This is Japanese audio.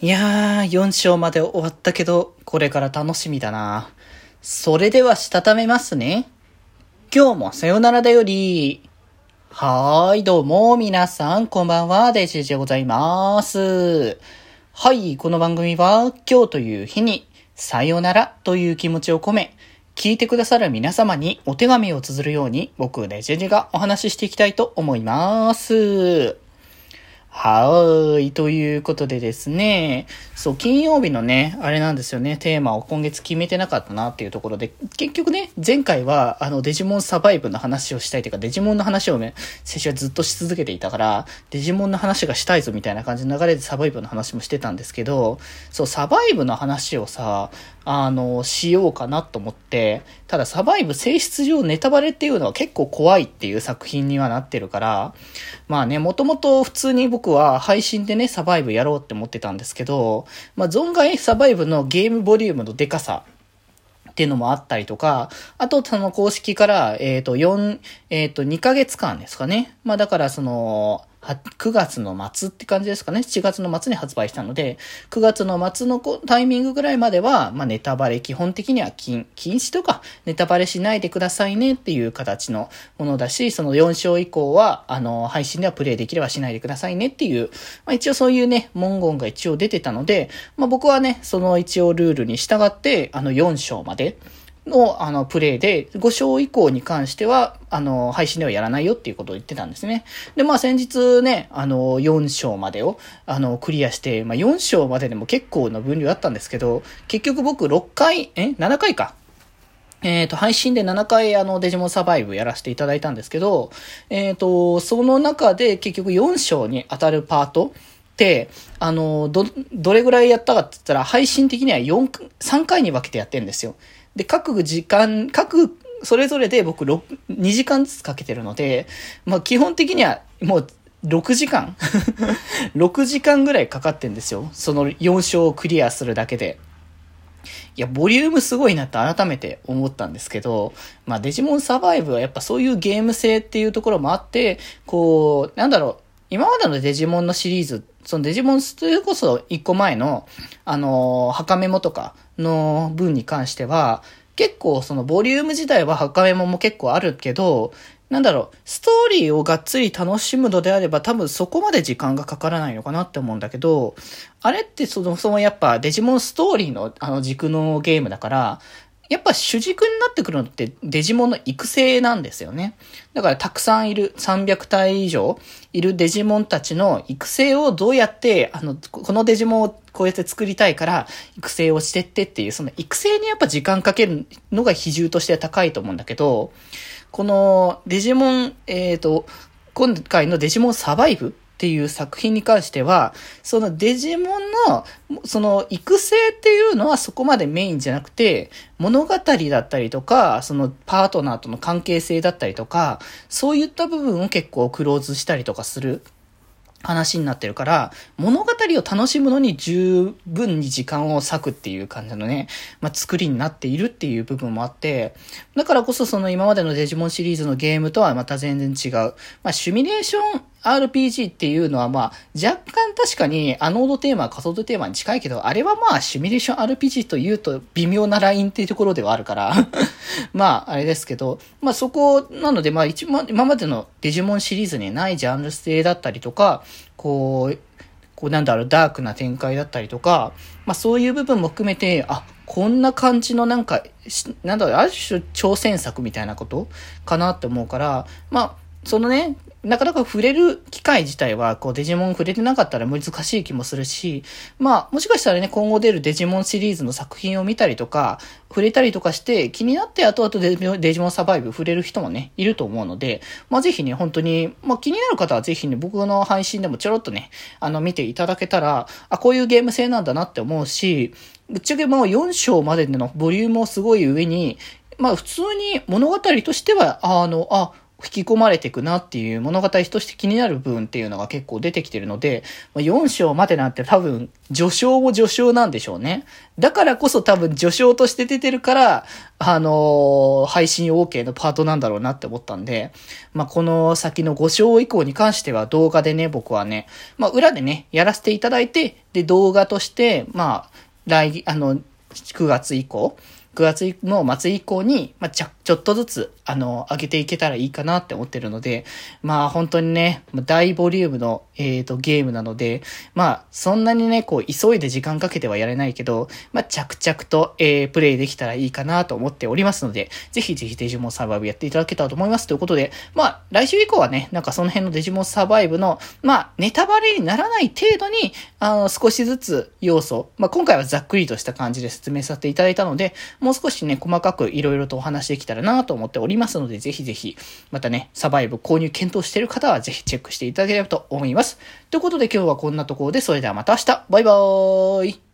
いやー、4章まで終わったけど、これから楽しみだな。それでは、したためますね。今日もさよならだより。はーい、どうも、皆さん、こんばんは、デジェジでございます。はい、この番組は、今日という日に、さよならという気持ちを込め、聞いてくださる皆様にお手紙を綴るように、僕、デジェジがお話ししていきたいと思います。はーい。ということでですね。そう、金曜日のね、あれなんですよね、テーマを今月決めてなかったなっていうところで、結局ね、前回は、あの、デジモンサバイブの話をしたいというか、デジモンの話をね、先週はずっとし続けていたから、デジモンの話がしたいぞみたいな感じの流れでサバイブの話もしてたんですけど、そう、サバイブの話をさ、あの、しようかなと思って、ただサバイブ性質上ネタバレっていうのは結構怖いっていう作品にはなってるから、まあね、もともと普通に僕僕は配信でね、サバイブやろうって思ってたんですけど、まあ存外サバイブのゲームボリュームのデカさっていうのもあったりとか、あと、その公式から、えっ、ー、と、4、えっ、ー、と、2ヶ月間ですかね。まあだからその、9月の末って感じですかね。7月の末に発売したので、9月の末のタイミングぐらいまでは、まあ、ネタバレ、基本的には禁止とか、ネタバレしないでくださいねっていう形のものだし、その4章以降は、あの、配信ではプレイできればしないでくださいねっていう、まあ、一応そういうね、文言が一応出てたので、まあ、僕はね、その一応ルールに従って、あの4章まで、の、あの、プレイで、5章以降に関しては、あの、配信ではやらないよっていうことを言ってたんですね。で、まあ先日ね、あの、4章までを、あの、クリアして、まあ4章まででも結構な分量あったんですけど、結局僕6回、え ?7 回か。えっ、ー、と、配信で7回あの、デジモンサバイブやらせていただいたんですけど、えっ、ー、と、その中で結局4章に当たるパート、あの、ど、どれぐらいやったかって言ったら、配信的には4、3回に分けてやってるんですよ。で、各時間、各、それぞれで僕6、2時間ずつかけてるので、まあ基本的にはもう6時間 ?6 時間ぐらいかかってんですよ。その4章をクリアするだけで。いや、ボリュームすごいなって改めて思ったんですけど、まあデジモンサバイブはやっぱそういうゲーム性っていうところもあって、こう、なんだろう、今までのデジモンのシリーズ、そのデジモンそれこそ1個前の、あの、墓メモとかの分に関しては、結構そのボリューム自体は墓メモも結構あるけど、なんだろう、ストーリーをがっつり楽しむのであれば多分そこまで時間がかからないのかなって思うんだけど、あれってそもそもやっぱデジモンストーリーのあの軸のゲームだから、やっぱ主軸になってくるのってデジモンの育成なんですよね。だからたくさんいる、300体以上いるデジモンたちの育成をどうやって、あの、このデジモンをこうやって作りたいから育成をしてってっていう、その育成にやっぱ時間かけるのが比重として高いと思うんだけど、このデジモン、えっ、ー、と、今回のデジモンサバイブっていう作品に関しては、そのデジモンの、その育成っていうのはそこまでメインじゃなくて、物語だったりとか、そのパートナーとの関係性だったりとか、そういった部分を結構クローズしたりとかする話になってるから、物語を楽しむのに十分に時間を割くっていう感じのね、まあ、作りになっているっていう部分もあって、だからこそその今までのデジモンシリーズのゲームとはまた全然違う。まあ、シミュレーション RPG っていうのはまあ、若干確かにアノードテーマ、仮想度テーマに近いけど、あれはまあ、シミュレーション RPG というと微妙なラインっていうところではあるから まあ、あれですけど、まあそこ、なのでまあ一番、今までのデジモンシリーズにないジャンル性だったりとか、こう、こうなんだろう、ダークな展開だったりとか、まあそういう部分も含めて、あ、こんな感じのなんか、なんだろう、ある種挑戦作みたいなことかなって思うから、まあ、そのね、なかなか触れる機会自体は、こう、デジモン触れてなかったら難しい気もするし、まあ、もしかしたらね、今後出るデジモンシリーズの作品を見たりとか、触れたりとかして、気になって後々デジモンサバイブ触れる人もね、いると思うので、まあ、ぜひね、本当に、まあ、気になる方はぜひね、僕の配信でもちょろっとね、あの、見ていただけたら、あ、こういうゲーム性なんだなって思うし、ぶっちゃけもう4章まででのボリュームをすごい上に、まあ普通に物語としては、あの、あ、引き込まれていくなっていう物語として気になる部分っていうのが結構出てきてるので、4章までなんて多分、序章も序章なんでしょうね。だからこそ多分序章として出てるから、あのー、配信 OK のパートなんだろうなって思ったんで、まあ、この先の5章以降に関しては動画でね、僕はね、まあ、裏でね、やらせていただいて、で、動画として、まあ、来、あの、9月以降、9月の末以降に、まあ、ちょ、ちょっとずつ、あの、上げていけたらいいかなって思ってるので、まあ、本当にね、大ボリュームの、えっ、ー、と、ゲームなので、まあ、そんなにね、こう、急いで時間かけてはやれないけど、まあ、着々と、えー、プレイできたらいいかなと思っておりますので、ぜひぜひデジモンサバイブやっていただけたらと思います。ということで、まあ、来週以降はね、なんかその辺のデジモンサバイブの、まあ、ネタバレにならない程度に、あの、少しずつ要素、まあ、今回はざっくりとした感じで説明させていただいたので、もう少しね、細かくいろいろとお話できたららなと思っておりますので、ぜひぜひ、またね、サバイブ購入検討している方はぜひチェックしていただければと思います。ということで今日はこんなところで、それではまた明日バイバーイ